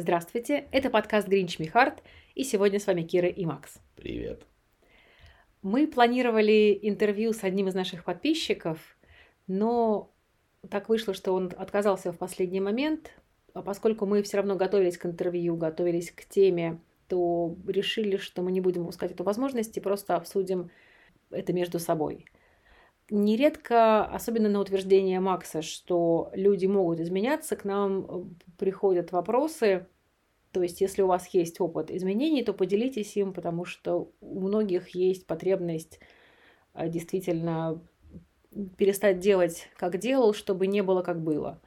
Здравствуйте, это подкаст Гринч Михард, и сегодня с вами Кира и Макс. Привет. Мы планировали интервью с одним из наших подписчиков, но так вышло, что он отказался в последний момент, а поскольку мы все равно готовились к интервью, готовились к теме, то решили, что мы не будем упускать эту возможность и просто обсудим это между собой. Нередко, особенно на утверждение Макса, что люди могут изменяться, к нам приходят вопросы. То есть, если у вас есть опыт изменений, то поделитесь им, потому что у многих есть потребность э, действительно перестать делать, как делал, чтобы не было, как было.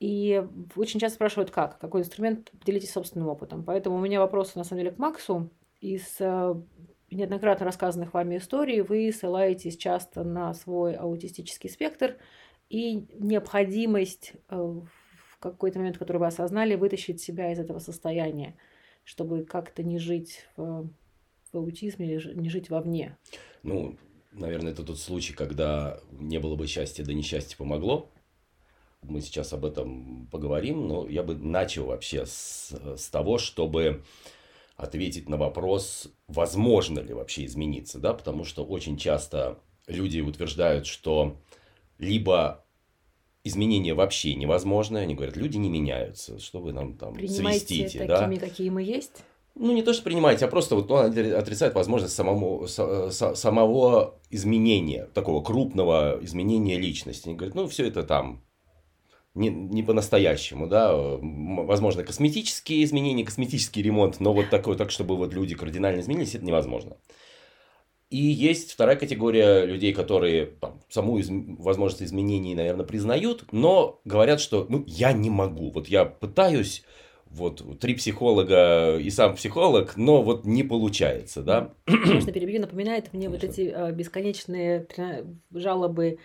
И очень часто спрашивают, как, какой инструмент, поделитесь собственным опытом. Поэтому у меня вопросы, на самом деле, к Максу. Из неоднократно рассказанных вами историй вы ссылаетесь часто на свой аутистический спектр и необходимость э, в какой-то момент, который вы осознали, вытащить себя из этого состояния, чтобы как-то не жить в, в аутизме, не жить вовне. Ну, наверное, это тот случай, когда не было бы счастья, да несчастье помогло. Мы сейчас об этом поговорим, но я бы начал вообще с, с того, чтобы ответить на вопрос, возможно ли вообще измениться, да, потому что очень часто люди утверждают, что либо изменения вообще невозможны, они говорят, люди не меняются, что вы нам там Принимайте свистите, такими, да? какие мы есть? Ну, не то, что принимаете, а просто вот он отрицает возможность самому, с, самого изменения, такого крупного изменения личности. Они говорят, ну, все это там не, не по-настоящему, да, возможно, косметические изменения, косметический ремонт, но вот такой, так, чтобы вот люди кардинально изменились, это невозможно. И есть вторая категория людей, которые там, саму из... возможность изменений, наверное, признают, но говорят, что ну, я не могу. Вот я пытаюсь, вот три психолога и сам психолог, но вот не получается, да. Конечно, перебью, напоминает мне Конечно. вот эти э, бесконечные жалобы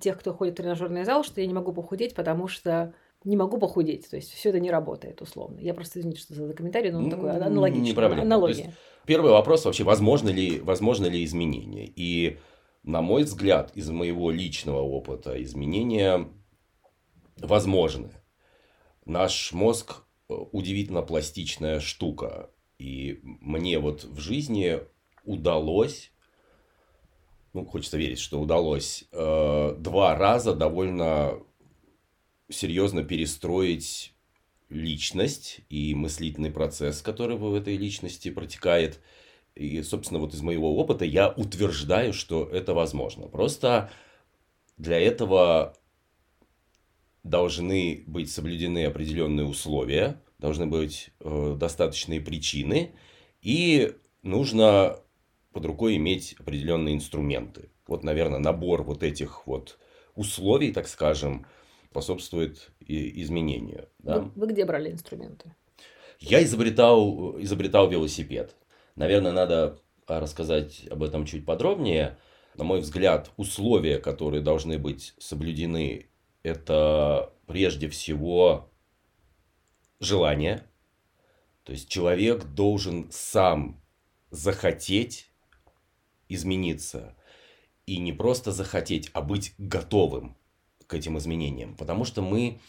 тех, кто ходит в тренажерный зал, что я не могу похудеть, потому что не могу похудеть. То есть все это не работает условно. Я просто извините, что за комментарий, но он такой аналогичный. Не проблема. Аналогия. Первый вопрос вообще, возможно ли, возможно ли изменения? И, на мой взгляд, из моего личного опыта, изменения возможны. Наш мозг э, удивительно пластичная штука. И мне вот в жизни удалось ну, хочется верить, что удалось э, два раза довольно серьезно перестроить личность и мыслительный процесс, который в этой личности протекает. И, собственно, вот из моего опыта я утверждаю, что это возможно. Просто для этого должны быть соблюдены определенные условия, должны быть э, достаточные причины, и нужно под рукой иметь определенные инструменты. Вот, наверное, набор вот этих вот условий, так скажем, способствует изменению. Да? Вы, вы где брали инструменты? Я изобретал, изобретал велосипед. Наверное, надо рассказать об этом чуть подробнее. На мой взгляд, условия, которые должны быть соблюдены, это прежде всего желание. То есть человек должен сам захотеть измениться. И не просто захотеть, а быть готовым к этим изменениям. Потому что мы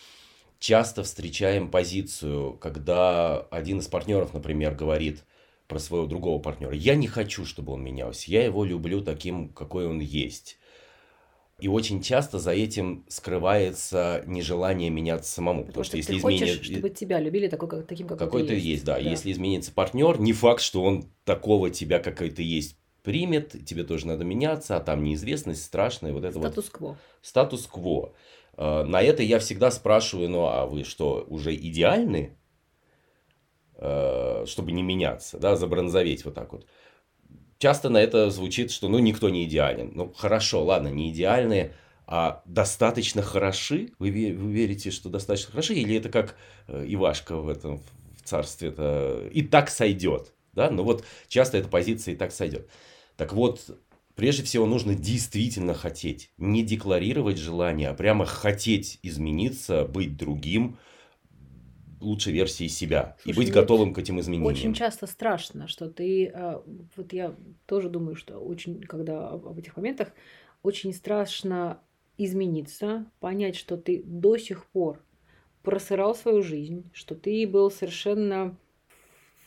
часто встречаем позицию, когда один из партнеров, например, говорит про своего другого партнера, я не хочу, чтобы он менялся, я его люблю таким, какой он есть. И очень часто за этим скрывается нежелание меняться самому. Потому, потому что, что если ты изменит... хочешь, чтобы тебя любили такой, как, таким, какой, какой ты есть. есть. Да. да. Если изменится партнер, не факт, что он такого тебя, какой ты есть, примет, тебе тоже надо меняться, а там неизвестность страшная. Вот это Статус-кво. Вот, статус-кво. А, на это я всегда спрашиваю, ну а вы что, уже идеальны, а, чтобы не меняться, да, забронзоветь вот так вот? Часто на это звучит, что ну никто не идеален. Ну хорошо, ладно, не идеальные, а достаточно хороши? Вы, вы верите, что достаточно хороши? Или это как э, Ивашка в этом в царстве, это и так сойдет? Да? Ну вот часто эта позиция и так сойдет. Так вот, прежде всего нужно действительно хотеть. Не декларировать желание, а прямо хотеть измениться, быть другим, лучшей версией себя Слушай, и быть готовым к этим изменениям. Очень часто страшно, что ты, а, вот я тоже думаю, что очень, когда об этих моментах, очень страшно измениться, понять, что ты до сих пор просырал свою жизнь, что ты был совершенно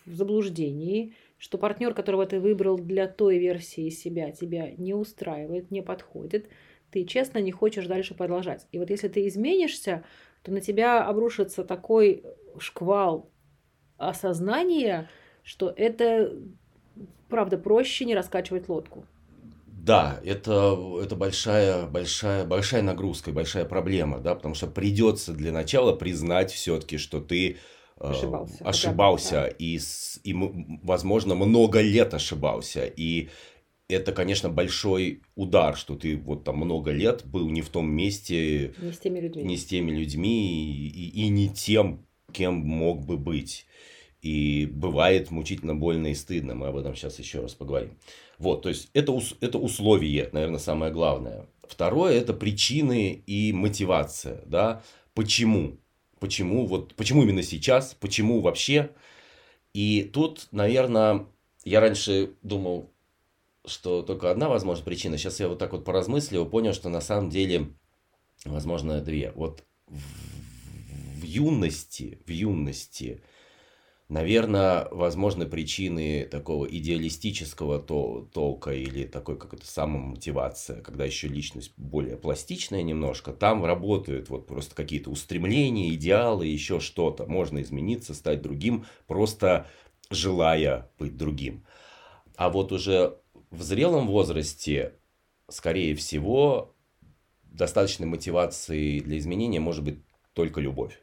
в заблуждении, что партнер, которого ты выбрал для той версии себя, тебя не устраивает, не подходит, ты честно не хочешь дальше продолжать. И вот если ты изменишься, то на тебя обрушится такой шквал осознания, что это, правда, проще не раскачивать лодку. Да, это, это большая, большая, большая нагрузка, большая проблема, да, потому что придется для начала признать все-таки, что ты ошибался, ошибался да. и, и, возможно, много лет ошибался. И это, конечно, большой удар, что ты вот там много лет был не в том месте, не с теми людьми, не с теми людьми и, и, и не тем, кем мог бы быть. И бывает мучительно больно и стыдно, мы об этом сейчас еще раз поговорим. Вот, то есть это, это условие, наверное, самое главное. Второе – это причины и мотивация, да, почему, почему, вот, почему именно сейчас, почему вообще. И тут, наверное, я раньше думал, что только одна возможная причина. Сейчас я вот так вот поразмыслил, понял, что на самом деле, возможно, две. Вот в, в юности, в юности Наверное, возможны причины такого идеалистического то, толка или такой какой-то самомотивация, когда еще личность более пластичная немножко. Там работают вот просто какие-то устремления, идеалы, еще что-то. Можно измениться, стать другим, просто желая быть другим. А вот уже в зрелом возрасте, скорее всего, достаточной мотивацией для изменения может быть только любовь.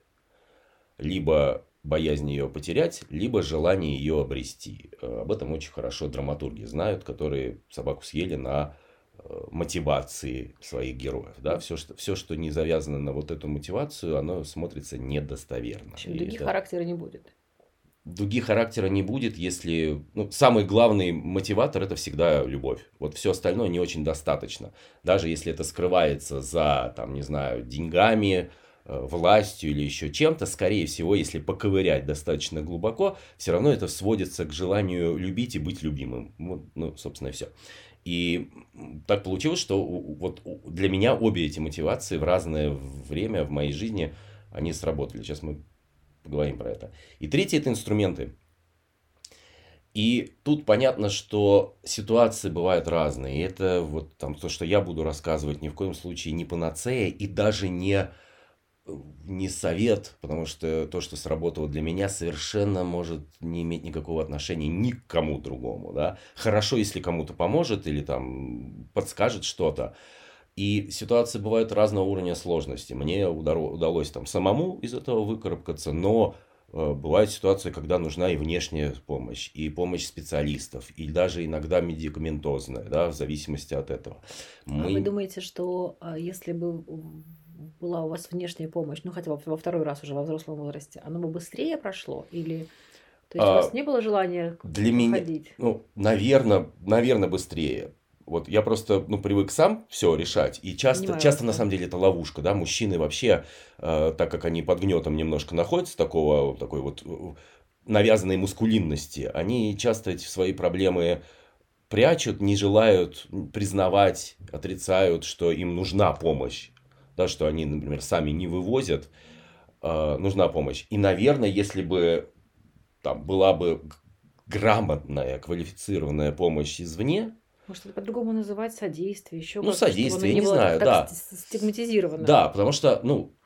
Либо боязнь ее потерять, либо желание ее обрести. Э, об этом очень хорошо драматурги знают, которые собаку съели на э, мотивации своих героев. Да? Все, что, все, что не завязано на вот эту мотивацию, оно смотрится недостоверно. В общем, дуги это... характера не будет. Дуги характера не будет, если... Ну, самый главный мотиватор – это всегда любовь. Вот все остальное не очень достаточно. Даже если это скрывается за, там, не знаю, деньгами, властью или еще чем-то, скорее всего, если поковырять достаточно глубоко, все равно это сводится к желанию любить и быть любимым. Вот, ну, собственно, и все. И так получилось, что вот для меня обе эти мотивации в разное время в моей жизни, они сработали. Сейчас мы поговорим про это. И третье – это инструменты. И тут понятно, что ситуации бывают разные. И это вот там то, что я буду рассказывать, ни в коем случае не панацея и даже не не совет, потому что то, что сработало для меня, совершенно может не иметь никакого отношения ни к кому другому. Да? Хорошо, если кому-то поможет или там подскажет что-то. И ситуации бывают разного уровня сложности. Мне удалось там самому из этого выкарабкаться, но э, бывают ситуации, когда нужна и внешняя помощь, и помощь специалистов, и даже иногда медикаментозная, да, в зависимости от этого. Мы... А вы думаете, что а, если бы была у вас внешняя помощь, ну хотя бы во второй раз уже во взрослом возрасте, оно бы быстрее прошло или то есть а, у вас не было желания для меня, ну, наверное, наверное, быстрее. Вот я просто, ну, привык сам все решать. И часто, Понимаю, часто на самом деле это ловушка, да. Мужчины вообще, э, так как они под гнетом немножко находятся, такого, такой вот э, навязанной мускулинности, они часто эти свои проблемы прячут, не желают признавать, отрицают, что им нужна помощь да, что они, например, сами не вывозят, э, нужна помощь. И, наверное, если бы там была бы грамотная, квалифицированная помощь извне, может, это по-другому называть содействие, еще Ну, содействие, не, не знаю, да. Стигматизировано. Да, потому что, ну,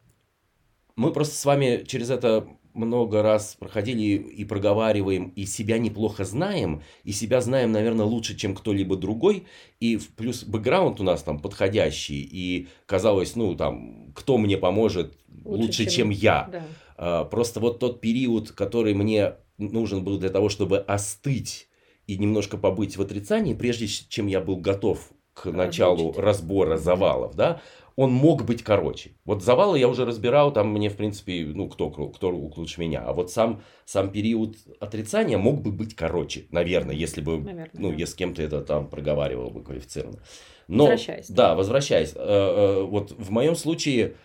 мы просто с вами через это много раз проходили и проговариваем, и себя неплохо знаем, и себя знаем, наверное, лучше, чем кто-либо другой, и плюс бэкграунд у нас там подходящий, и казалось, ну, там, кто мне поможет лучше, лучше чем, чем я. Да. А, просто вот тот период, который мне нужен был для того, чтобы остыть и немножко побыть в отрицании, прежде чем я был готов к началу разбора завалов, да, он мог быть короче. Вот завалы я уже разбирал, там мне, в принципе, ну, кто, кто лучше меня. А вот сам, сам период отрицания мог бы быть короче, наверное, если бы, наверное, ну, да. если с кем-то это там проговаривал бы квалифицированно. Но, возвращаясь. Да, возвращаясь. Э, э, вот в моем случае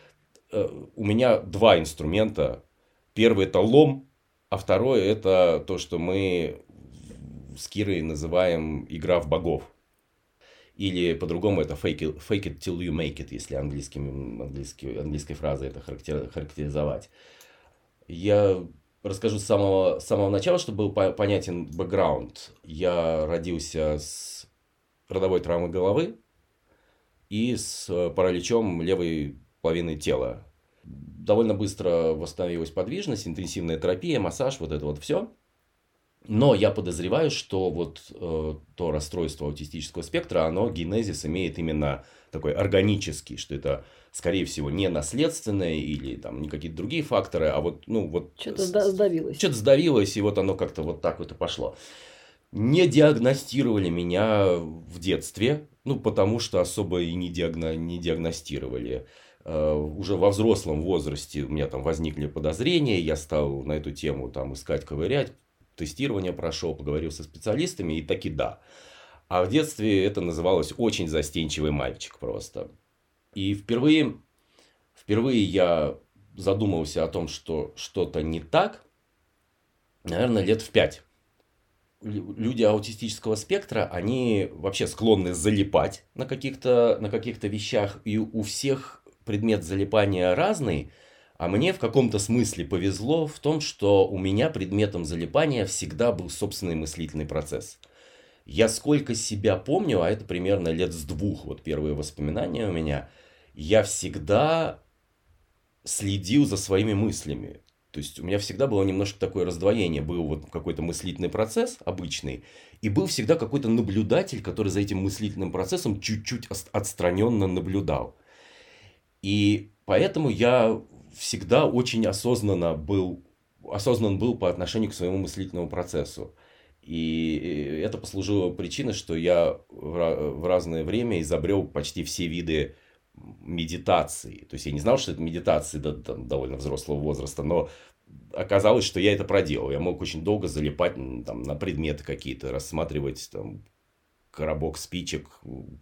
э, у меня два инструмента. Первый это лом, а второй это то, что мы с Кирой называем игра в богов. Или по-другому это fake it, fake it till you make it, если английским, английский, английской фразой это характер, характеризовать. Я расскажу с самого, с самого начала, чтобы был понятен бэкграунд. Я родился с родовой травмой головы и с параличом левой половины тела. Довольно быстро восстановилась подвижность, интенсивная терапия, массаж, вот это вот все. Но я подозреваю, что вот э, то расстройство аутистического спектра, оно генезис имеет именно такой органический, что это, скорее всего, не наследственное или там не какие-то другие факторы, а вот, ну, вот... Что-то сдавилось. Что-то сдавилось, и вот оно как-то вот так вот и пошло. Не диагностировали меня в детстве, ну, потому что особо и не, диагно... не диагностировали. Uh, уже во взрослом возрасте у меня там возникли подозрения, я стал на эту тему там искать, ковырять, тестирование прошел, поговорил со специалистами, и таки да. А в детстве это называлось очень застенчивый мальчик просто. И впервые, впервые я задумался о том, что что-то не так, наверное, лет в пять. Люди аутистического спектра, они вообще склонны залипать на каких-то на каких-то вещах, и у всех предмет залипания разный – а мне в каком-то смысле повезло в том, что у меня предметом залипания всегда был собственный мыслительный процесс. Я сколько себя помню, а это примерно лет с двух, вот первые воспоминания у меня, я всегда следил за своими мыслями. То есть у меня всегда было немножко такое раздвоение. Был вот какой-то мыслительный процесс обычный, и был всегда какой-то наблюдатель, который за этим мыслительным процессом чуть-чуть отстраненно наблюдал. И поэтому я всегда очень осознанно был, осознан был по отношению к своему мыслительному процессу. И это послужило причиной, что я в разное время изобрел почти все виды медитации. То есть я не знал, что это медитации до, до довольно взрослого возраста, но оказалось, что я это проделал. Я мог очень долго залипать там, на предметы какие-то, рассматривать там, коробок спичек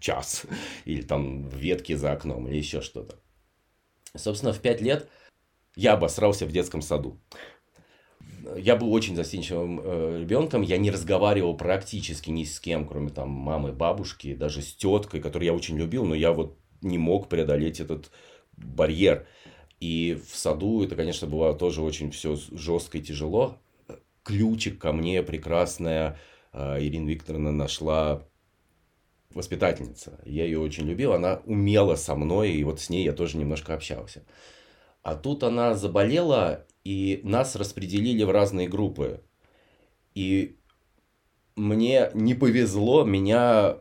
час, или там ветки за окном, или еще что-то. Собственно, в пять лет я обосрался в детском саду. Я был очень застенчивым э, ребенком, я не разговаривал практически ни с кем, кроме там мамы, бабушки, даже с теткой, которую я очень любил, но я вот не мог преодолеть этот барьер. И в саду это, конечно, было тоже очень все жестко и тяжело. Ключик ко мне прекрасная э, Ирина Викторовна нашла воспитательница. Я ее очень любил, она умела со мной, и вот с ней я тоже немножко общался. А тут она заболела, и нас распределили в разные группы. И мне не повезло, меня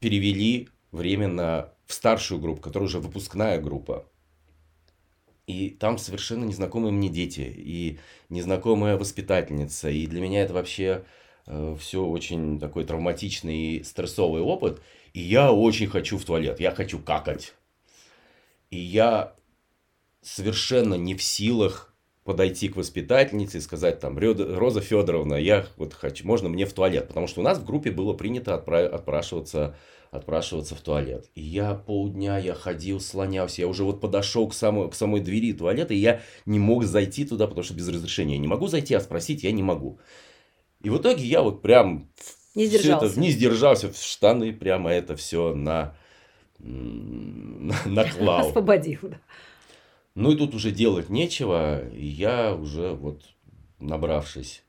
перевели временно в старшую группу, которая уже выпускная группа. И там совершенно незнакомые мне дети, и незнакомая воспитательница. И для меня это вообще э, все очень такой травматичный и стрессовый опыт. И я очень хочу в туалет, я хочу какать. И я совершенно не в силах подойти к воспитательнице и сказать там, Роза Федоровна, я вот хочу, можно мне в туалет? Потому что у нас в группе было принято отправ, отпрашиваться, отпрашиваться в туалет. И я полдня, я ходил, слонялся, я уже вот подошел к самой, к самой двери туалета, и я не мог зайти туда, потому что без разрешения. Я не могу зайти, а спросить я не могу. И в итоге я вот прям не сдержался. Это, не сдержался в штаны, прямо это все на, на наклал. Освободил, да. Ну и тут уже делать нечего, и я уже вот набравшись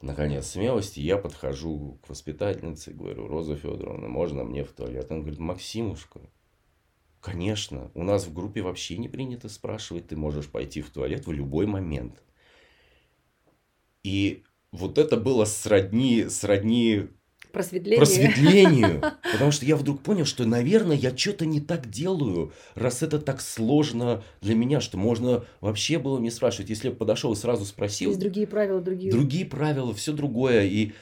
наконец смелости, я подхожу к воспитательнице говорю, Роза Федоровна, можно мне в туалет? Она говорит, Максимушка, конечно, у нас в группе вообще не принято спрашивать, ты можешь пойти в туалет в любой момент. И вот это было сродни, сродни просветлению. просветлению. Потому что я вдруг понял, что, наверное, я что-то не так делаю, раз это так сложно для меня, что можно вообще было не спрашивать. Если я подошел и сразу спросил. Есть другие правила, другие. Другие правила, все другое. И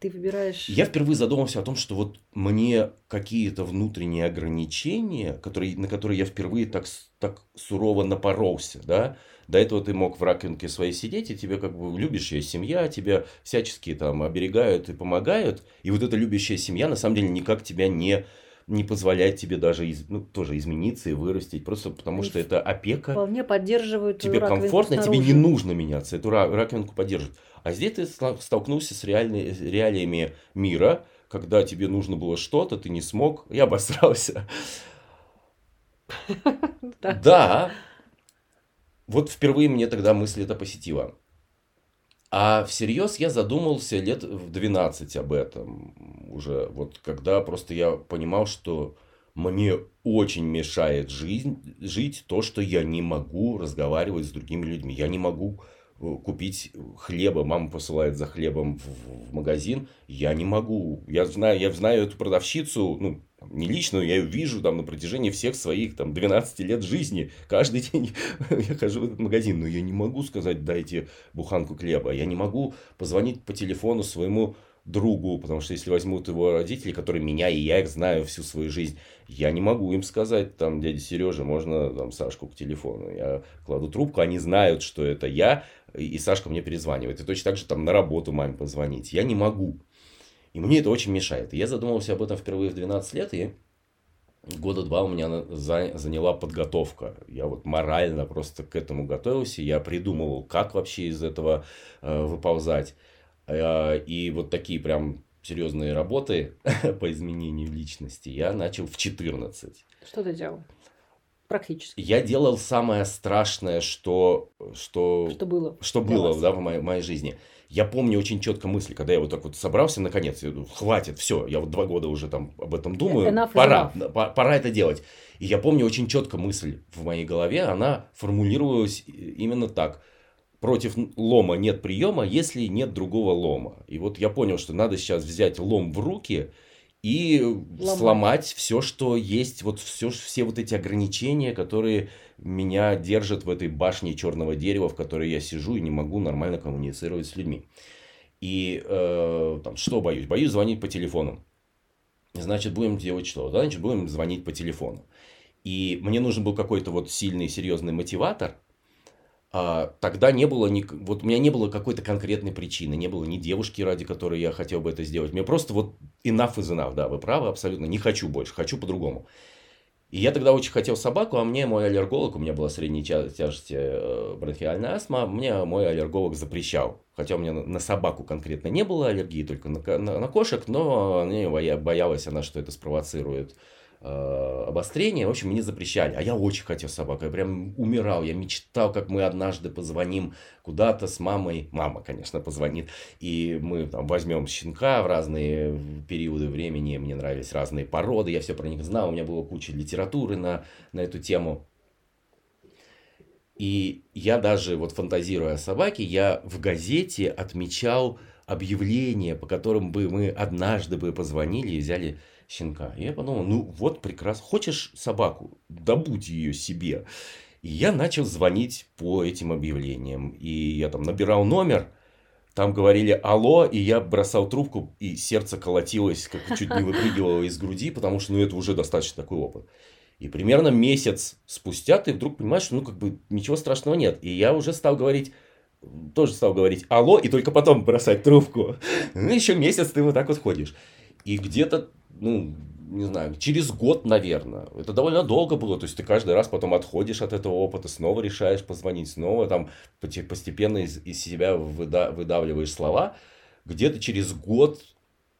ты выбираешь... Я впервые задумался о том, что вот мне какие-то внутренние ограничения, которые, на которые я впервые так, так сурово напоролся, да, до этого ты мог в раковинке своей сидеть, и тебе как бы любящая семья, тебя всячески там оберегают и помогают. И вот эта любящая семья на самом деле никак тебя не не позволяет тебе даже из, ну, тоже измениться и вырастить, просто потому что это опека. Вполне поддерживают Тебе комфортно, снаружи. тебе не нужно меняться, эту раковинку поддерживают. А здесь ты столкнулся с реальной, реалиями мира, когда тебе нужно было что-то, ты не смог, я обосрался. Да. вот впервые мне тогда мысль это посетила. А всерьез я задумался лет в 12 об этом уже. Вот когда просто я понимал, что мне очень мешает жизнь, жить то, что я не могу разговаривать с другими людьми. Я не могу э, купить хлеба, мама посылает за хлебом в, в магазин, я не могу. Я знаю, я знаю эту продавщицу, ну, не лично, я ее вижу там на протяжении всех своих там 12 лет жизни. Каждый день я хожу в этот магазин, но я не могу сказать, дайте буханку хлеба. Я не могу позвонить по телефону своему другу, потому что если возьмут его родители, которые меня и я их знаю всю свою жизнь, я не могу им сказать, там, дядя Сережа, можно там Сашку к телефону. Я кладу трубку, они знают, что это я, и Сашка мне перезванивает. И точно так же там на работу маме позвонить. Я не могу. И мне это очень мешает. Я задумался об этом впервые в 12 лет, и года два у меня заняла подготовка. Я вот морально просто к этому готовился. Я придумывал, как вообще из этого э, выползать. Э, и вот такие прям серьезные работы по изменению личности я начал в 14. Что ты делал? Практически. Я делал самое страшное, что, что, что было, что было да, в моей, моей жизни я помню очень четко мысли, когда я вот так вот собрался, наконец, я думаю, хватит, все, я вот два года уже там об этом думаю, enough пора, enough. пора это делать. И я помню очень четко мысль в моей голове, она формулировалась именно так. Против лома нет приема, если нет другого лома. И вот я понял, что надо сейчас взять лом в руки и Ломать. сломать все, что есть, вот все, все вот эти ограничения, которые меня держат в этой башне черного дерева, в которой я сижу и не могу нормально коммуницировать с людьми. И э, там, что боюсь? Боюсь звонить по телефону. Значит, будем делать что? Значит, будем звонить по телефону. И мне нужен был какой-то вот сильный, серьезный мотиватор. А, тогда не было, ни, вот у меня не было какой-то конкретной причины, не было ни девушки, ради которой я хотел бы это сделать. Мне просто вот enough is enough, да, вы правы, абсолютно, не хочу больше, хочу по-другому. И я тогда очень хотел собаку, а мне мой аллерголог, у меня была средней тяжести э, бронхиальная астма, мне мой аллерголог запрещал. Хотя у меня на собаку конкретно не было аллергии, только на, на, на кошек, но мне боялась она, что это спровоцирует обострение, в общем, мне запрещали. А я очень хотел собаку, я прям умирал, я мечтал, как мы однажды позвоним куда-то с мамой, мама, конечно, позвонит, и мы там возьмем щенка в разные периоды времени, мне нравились разные породы, я все про них знал, у меня была куча литературы на, на эту тему. И я даже, вот фантазируя о собаке, я в газете отмечал объявления, по которым бы мы однажды бы позвонили и взяли щенка. И я подумал, ну вот прекрасно, хочешь собаку, добудь ее себе. И я начал звонить по этим объявлениям. И я там набирал номер, там говорили «Алло», и я бросал трубку, и сердце колотилось, как чуть не выпрыгивало из груди, потому что, ну, это уже достаточно такой опыт. И примерно месяц спустя ты вдруг понимаешь, что, ну, как бы, ничего страшного нет. И я уже стал говорить, тоже стал говорить «Алло», и только потом бросать трубку. Ну, еще месяц ты вот так вот ходишь. И где-то ну, не знаю, через год, наверное. Это довольно долго было, то есть ты каждый раз потом отходишь от этого опыта, снова решаешь позвонить, снова там постепенно из, из себя выда, выдавливаешь слова. Где-то через год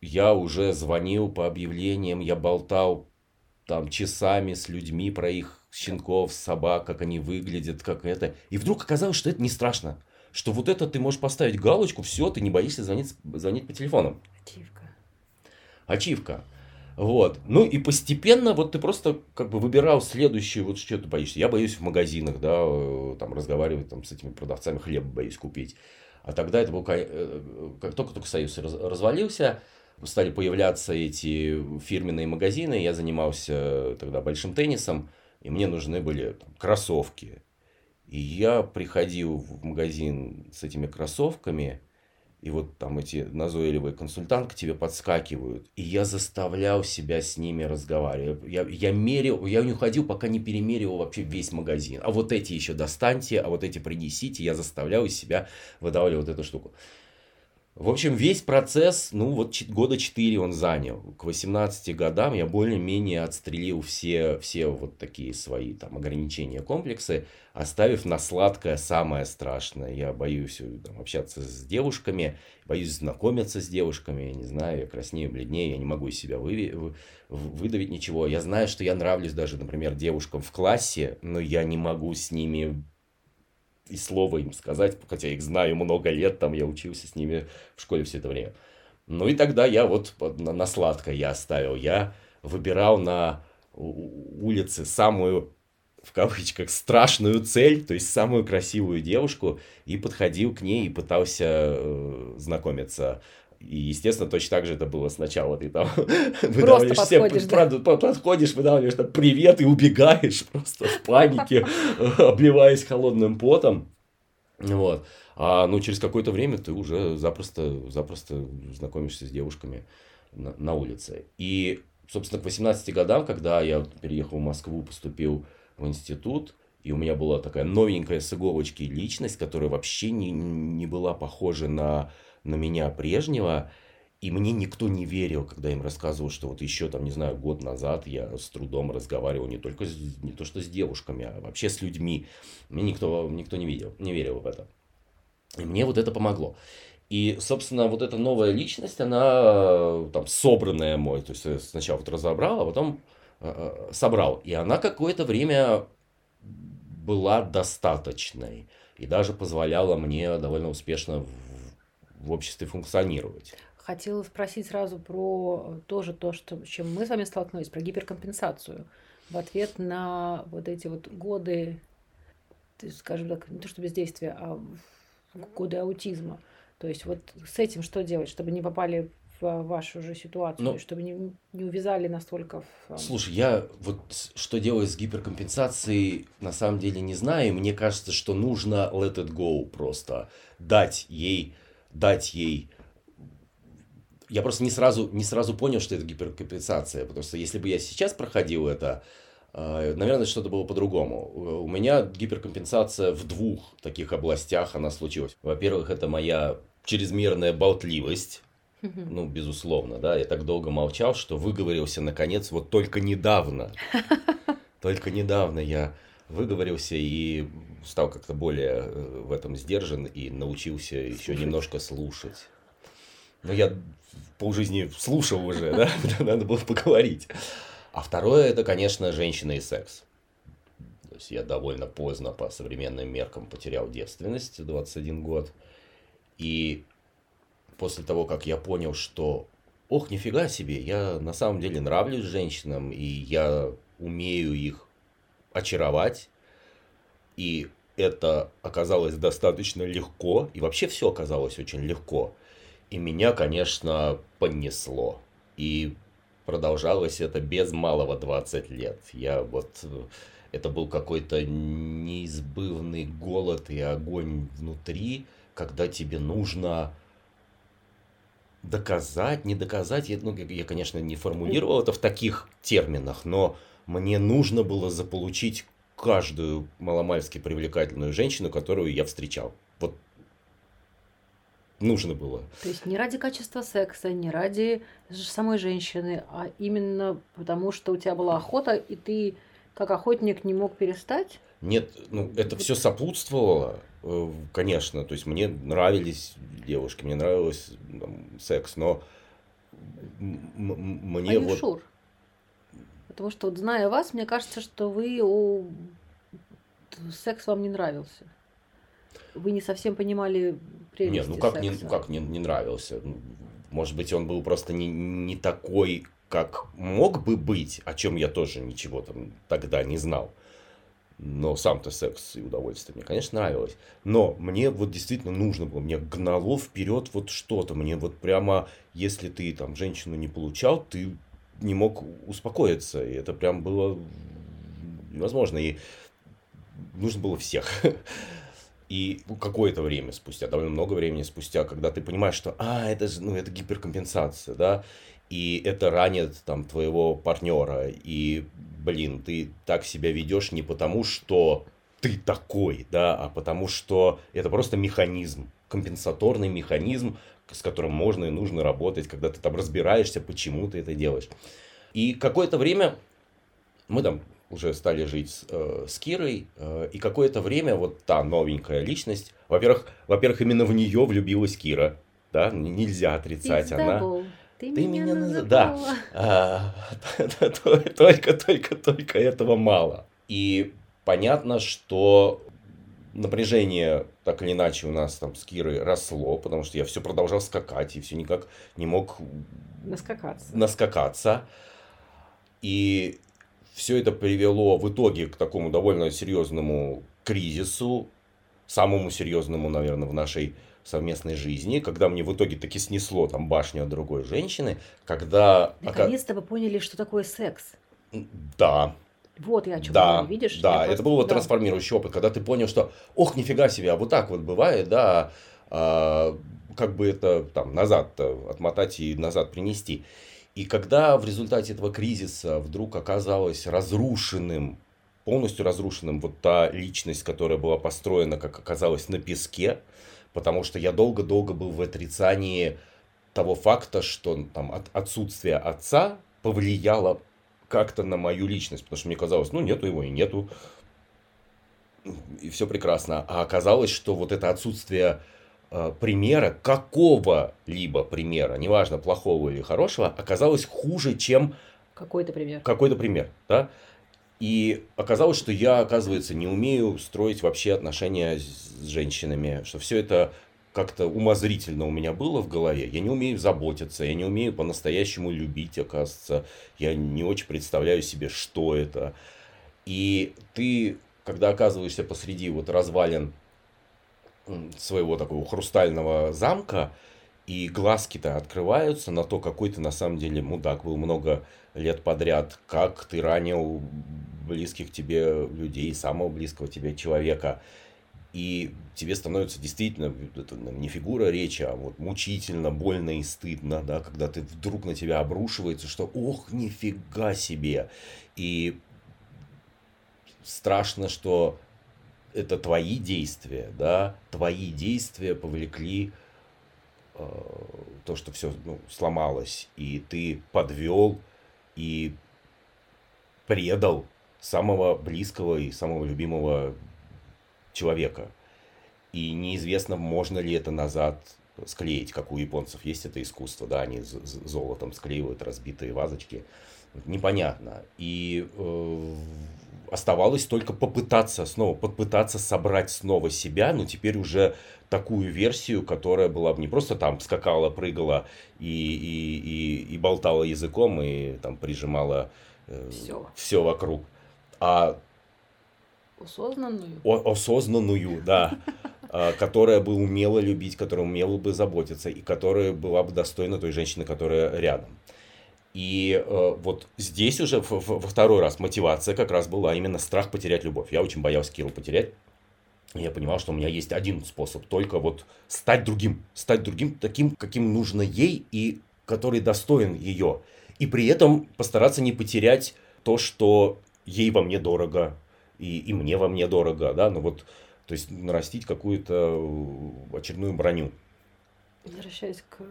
я уже звонил по объявлениям, я болтал там часами с людьми про их щенков, собак, как они выглядят, как это. И вдруг оказалось, что это не страшно. Что вот это ты можешь поставить галочку, все, ты не боишься звонить, звонить по телефону. Ачивка. Ачивка. Вот. Ну и постепенно вот ты просто как бы выбирал следующее, вот что ты боишься. Я боюсь в магазинах, да, э, там разговаривать там, с этими продавцами, хлеб боюсь купить. А тогда это был, э, как только-только Союз развалился, стали появляться эти фирменные магазины, я занимался тогда большим теннисом, и мне нужны были там, кроссовки. И я приходил в магазин с этими кроссовками, и вот там эти назойливые консультанты тебе подскакивают. И я заставлял себя с ними разговаривать. Я, я мерил, я не уходил, пока не перемерил вообще весь магазин. А вот эти еще достаньте, а вот эти принесите. Я заставлял из себя выдавливать вот эту штуку. В общем, весь процесс, ну вот года 4 он занял. К 18 годам я более-менее отстрелил все, все вот такие свои там ограничения, комплексы, оставив на сладкое самое страшное. Я боюсь э, там, общаться с девушками, боюсь знакомиться с девушками, я не знаю, я краснею, бледнее, я не могу из себя вы, выдавить ничего. Я знаю, что я нравлюсь даже, например, девушкам в классе, но я не могу с ними и слова им сказать, хотя их знаю много лет, там я учился с ними в школе все это время. Ну и тогда я вот на, на сладкое я оставил. Я выбирал на улице самую в кавычках, страшную цель, то есть самую красивую девушку, и подходил к ней и пытался э, знакомиться. И, естественно, точно так же это было сначала. Ты там выдавливаешь всем, да? подходишь, выдавливаешь там привет и убегаешь просто в панике, обливаясь холодным потом. Вот. А ну, через какое-то время ты уже запросто, запросто знакомишься с девушками на, на улице. И, собственно, к 18 годам, когда я переехал в Москву, поступил в институт, и у меня была такая новенькая с иголочки личность, которая вообще не, не была похожа на, на меня прежнего. И мне никто не верил, когда им рассказывал, что вот еще там, не знаю, год назад я с трудом разговаривал не только с, не то что с девушками, а вообще с людьми. Мне никто, никто не, видел, не верил в это. И мне вот это помогло. И, собственно, вот эта новая личность, она там собранная мой, то есть сначала вот разобрал, а потом э, собрал. И она какое-то время была достаточной и даже позволяла мне довольно успешно в, обществе функционировать. Хотела спросить сразу про тоже то, что, с чем мы с вами столкнулись, про гиперкомпенсацию. В ответ на вот эти вот годы, скажем так, не то что бездействия, а годы аутизма. То есть вот с этим что делать, чтобы не попали в вашу же ситуацию, ну, чтобы не, не увязали настолько в... Слушай, я вот что делаю с гиперкомпенсацией, на самом деле не знаю. Мне кажется, что нужно let it go просто. Дать ей, дать ей я просто не сразу, не сразу понял, что это гиперкомпенсация, потому что если бы я сейчас проходил это, а, наверное, что-то было по-другому. У меня гиперкомпенсация в двух таких областях она случилась. Во-первых, это моя чрезмерная болтливость. Ну, безусловно, да. Я так долго молчал, что выговорился, наконец, вот только недавно. Только недавно я выговорился и стал как-то более э, в этом сдержан и научился еще немножко слушать. Но я полжизни слушал уже, да, надо было поговорить. А второе, это, конечно, женщина и секс. То есть я довольно поздно по современным меркам потерял девственность, 21 год. И после того, как я понял, что, ох, нифига себе, я на самом деле нравлюсь женщинам, и я умею их очаровать, и это оказалось достаточно легко, и вообще все оказалось очень легко. И меня, конечно, понесло. И продолжалось это без малого 20 лет. Я вот... Э, это был какой-то неизбывный голод и огонь внутри, когда тебе нужно доказать, не доказать. Я, ну, я, конечно, не формулировал это в таких терминах, но мне нужно было заполучить каждую маломальски привлекательную женщину, которую я встречал. Вот нужно было. То есть не ради качества секса, не ради самой женщины, а именно потому, что у тебя была охота, и ты как охотник не мог перестать? Нет, ну это все сопутствовало, э, конечно. То есть мне нравились девушки, мне нравился там, секс, но мне а вот... Sure? Потому что вот зная вас, мне кажется, что вы о... секс вам не нравился. Вы не совсем понимали нет, ну как, не, как не, не нравился? Ну, может быть, он был просто не, не такой, как мог бы быть, о чем я тоже ничего там тогда не знал. Но сам-то секс и удовольствие мне, конечно, нравилось. Но мне вот действительно нужно было, мне гнало вперед вот что-то. Мне вот прямо, если ты там женщину не получал, ты не мог успокоиться. И это прям было невозможно. И нужно было всех. И какое-то время спустя, довольно много времени спустя, когда ты понимаешь, что, а, это ну, это гиперкомпенсация, да, и это ранит там твоего партнера, и, блин, ты так себя ведешь не потому, что ты такой, да, а потому что это просто механизм, компенсаторный механизм, с которым можно и нужно работать, когда ты там разбираешься, почему ты это делаешь. И какое-то время мы там уже стали жить с, э, с Кирой, э, и какое-то время вот та новенькая личность, во-первых, во-первых, именно в нее влюбилась Кира, да, нельзя отрицать, она... Ты, Ты меня, меня называла. Да. А, только, только, только этого мало. И понятно, что напряжение так или иначе у нас там с Кирой росло, потому что я все продолжал скакать и все никак не мог Наскакаться. наскакаться. И все это привело в итоге к такому довольно серьезному кризису, самому серьезному, наверное, в нашей совместной жизни, когда мне в итоге таки снесло там башню от другой женщины, когда... Наконец-то вы поняли, что такое секс. Да, Вот я о чем да, говорю, видишь? да, это был вот да. трансформирующий опыт, когда ты понял, что, ох, нифига себе, а вот так вот бывает, да, а, как бы это там назад отмотать и назад принести. И когда в результате этого кризиса вдруг оказалось разрушенным, полностью разрушенным вот та личность, которая была построена, как оказалось, на песке, потому что я долго-долго был в отрицании того факта, что там от- отсутствие отца повлияло как-то на мою личность, потому что мне казалось, ну нету его и нету, и все прекрасно. А оказалось, что вот это отсутствие э, примера, какого-либо примера, неважно, плохого или хорошего, оказалось хуже, чем Какой-то пример. какой-то пример, да. И оказалось, что я, оказывается, не умею строить вообще отношения с с женщинами, что все это как-то умозрительно у меня было в голове. Я не умею заботиться, я не умею по-настоящему любить, оказывается. Я не очень представляю себе, что это. И ты, когда оказываешься посреди вот развалин своего такого хрустального замка, и глазки-то открываются на то, какой ты на самом деле мудак был много лет подряд, как ты ранил близких тебе людей, самого близкого тебе человека. И тебе становится действительно, это не фигура речи, а вот мучительно, больно и стыдно, да, когда ты вдруг на тебя обрушивается, что ох, нифига себе. И страшно, что это твои действия, да, твои действия повлекли э, то, что все сломалось, и ты подвел и предал самого близкого и самого любимого человека. И неизвестно, можно ли это назад склеить, как у японцев есть это искусство, да, они золотом склеивают разбитые вазочки. Непонятно. И э, оставалось только попытаться снова, попытаться собрать снова себя, но теперь уже такую версию, которая была бы не просто там скакала, прыгала и, и, и, и болтала языком, и там прижимала Всё. все вокруг, а Осознанную. о- осознанную, да, а, которая бы умела любить, которая умела бы заботиться и которая была бы достойна той женщины, которая рядом. И э, вот здесь уже во второй раз мотивация как раз была именно страх потерять любовь. Я очень боялся Киру потерять. Я понимал, что у меня есть один способ, только вот стать другим, стать другим, таким, каким нужно ей и который достоин ее. И при этом постараться не потерять то, что ей во мне дорого, и, и мне во мне дорого, да, ну вот, то есть нарастить какую-то э, очередную броню. Возвращаясь к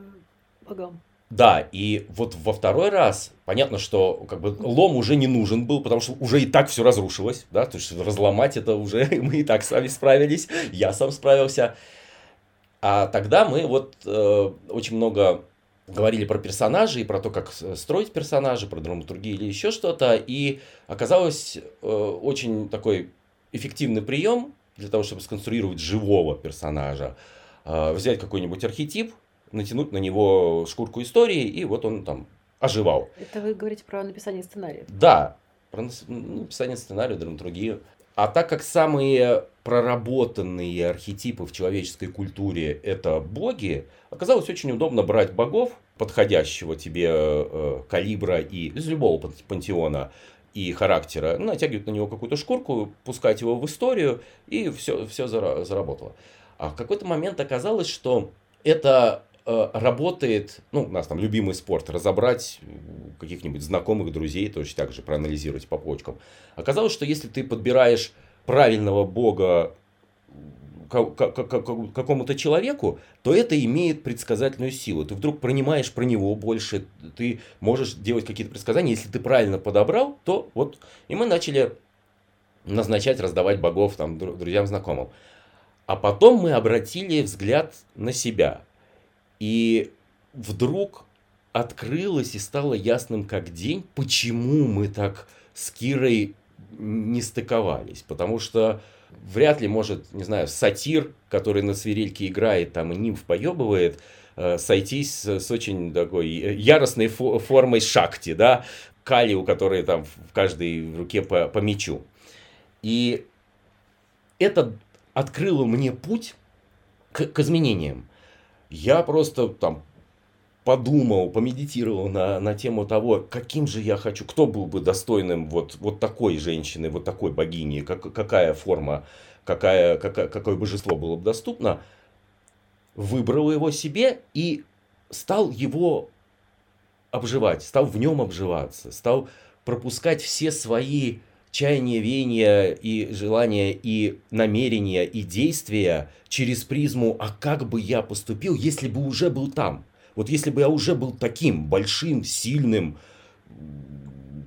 богам. Да, и вот во второй раз, понятно, что как бы лом уже не нужен был, потому что уже и так все разрушилось, да, то есть разломать это уже мы и так сами справились, я сам справился. А тогда мы вот э, очень много говорили про персонажей, про то, как с- строить персонажи, про драматургию или еще что-то, и оказалось э, очень такой эффективный прием для того, чтобы сконструировать живого персонажа, э, взять какой-нибудь архетип, натянуть на него шкурку истории, и вот он там оживал. Это вы говорите про написание сценария. Да, про написание сценария, драматургию. А так как самые проработанные архетипы в человеческой культуре это боги, оказалось очень удобно брать богов, подходящего тебе э, калибра и из любого пан- пантеона и характера, натягивать на него какую-то шкурку, пускать его в историю, и все, все заработало. А в какой-то момент оказалось, что это э, работает, ну, у нас там любимый спорт, разобрать каких-нибудь знакомых, друзей, точно так же проанализировать по почкам. Оказалось, что если ты подбираешь правильного бога ка- ка- ка- ка- какому-то человеку, то это имеет предсказательную силу. Ты вдруг понимаешь про него больше, ты можешь делать какие-то предсказания. Если ты правильно подобрал, то вот... И мы начали назначать, раздавать богов там дру- друзьям, знакомым. А потом мы обратили взгляд на себя. И вдруг открылось и стало ясным как день, почему мы так с Кирой не стыковались. Потому что вряд ли может, не знаю, сатир, который на свирельке играет там и нимф поебывает, э, сойтись с, очень такой яростной фо формой шакти, да, кали, у которой там в каждой руке по, по мечу. И это открыло мне путь к, к изменениям. Я просто там подумал, помедитировал на, на тему того, каким же я хочу, кто был бы достойным вот, вот такой женщины, вот такой богини, как, какая форма, какая, какая, какое божество было бы доступно, выбрал его себе и стал его обживать, стал в нем обживаться, стал пропускать все свои чаяния, веяния и желания, и намерения, и действия через призму «а как бы я поступил, если бы уже был там?» Вот если бы я уже был таким большим, сильным,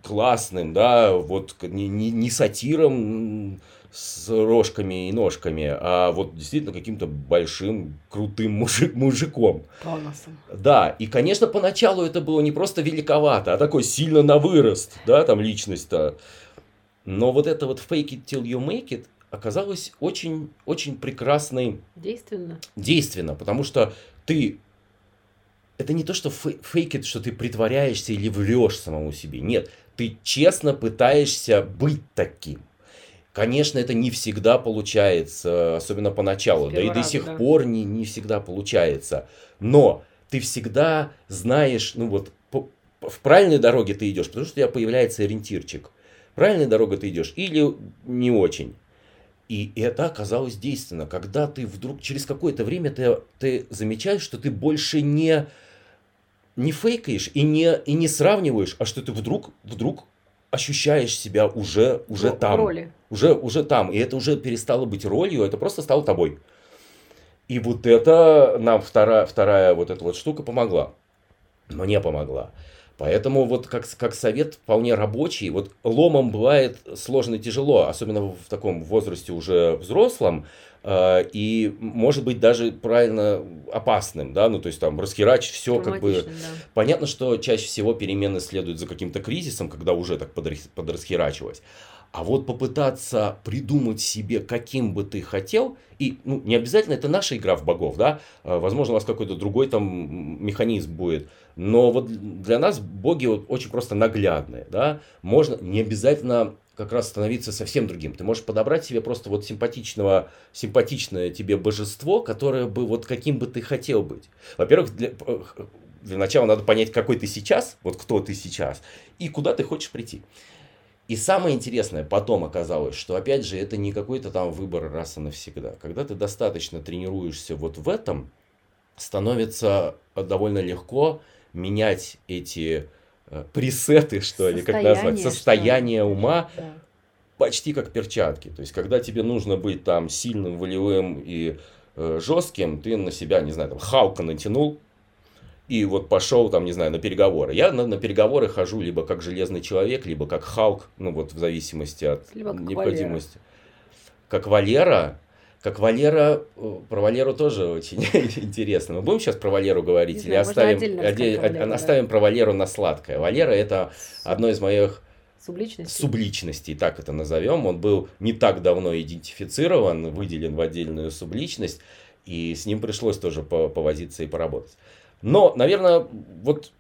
классным, да, вот не, не, не сатиром с рожками и ножками, а вот действительно каким-то большим, крутым мужик, мужиком. Тоносом. Да, и, конечно, поначалу это было не просто великовато, а такой сильно на вырост, да, там личность-то. Но вот это вот fake it till you make it оказалось очень, очень прекрасной... Действенно. Действенно, потому что ты это не то, что фейкит, что ты притворяешься или врешь самому себе. Нет, ты честно пытаешься быть таким. Конечно, это не всегда получается, особенно поначалу, да и до сих да. пор не, не всегда получается. Но ты всегда знаешь, ну вот, по, в правильной дороге ты идешь, потому что у тебя появляется ориентирчик. Правильной дорогой ты идешь или не очень. И это оказалось действенно. Когда ты вдруг через какое-то время ты, ты замечаешь, что ты больше не не фейкаешь и не, и не сравниваешь, а что ты вдруг, вдруг ощущаешь себя уже, уже в там. Роли. Уже, уже там. И это уже перестало быть ролью, это просто стало тобой. И вот это нам вторая, вторая вот эта вот штука помогла. Мне помогла. Поэтому вот как, как совет вполне рабочий. Вот ломом бывает сложно и тяжело, особенно в таком возрасте уже взрослом. Э, и может быть даже правильно опасным, да, ну то есть там расхерач все как бы... Да. Понятно, что чаще всего перемены следуют за каким-то кризисом, когда уже так подрасхерачивалось. А вот попытаться придумать себе, каким бы ты хотел, и ну, не обязательно это наша игра в богов, да, э, возможно, у вас какой-то другой там механизм будет, но вот для нас боги вот очень просто наглядные, да, можно, не обязательно как раз становиться совсем другим. Ты можешь подобрать себе просто вот симпатичного, симпатичное тебе божество, которое бы вот каким бы ты хотел быть. Во-первых, для, для начала надо понять, какой ты сейчас, вот кто ты сейчас, и куда ты хочешь прийти. И самое интересное потом оказалось, что опять же это не какой-то там выбор раз и навсегда. Когда ты достаточно тренируешься вот в этом, становится довольно легко менять эти Э, пресеты, что ли, как назвать, состояние ума, да. почти как перчатки. То есть, когда тебе нужно быть там сильным, волевым и э, жестким, ты на себя, не знаю, там, Халка натянул, и вот пошел там, не знаю, на переговоры. Я на, на переговоры хожу либо как железный человек, либо как Халк, ну вот в зависимости от либо необходимости. Как Валера, как Валера, про Валеру тоже очень интересно. Мы будем сейчас про Валеру говорить Не или оставим, отдель, Валеру, оставим да. про Валеру на сладкое? Валера это одно из моих субличностей. субличностей, так это назовем. Он был не так давно идентифицирован, выделен в отдельную субличность, и с ним пришлось тоже повозиться и поработать. Но, наверное, вот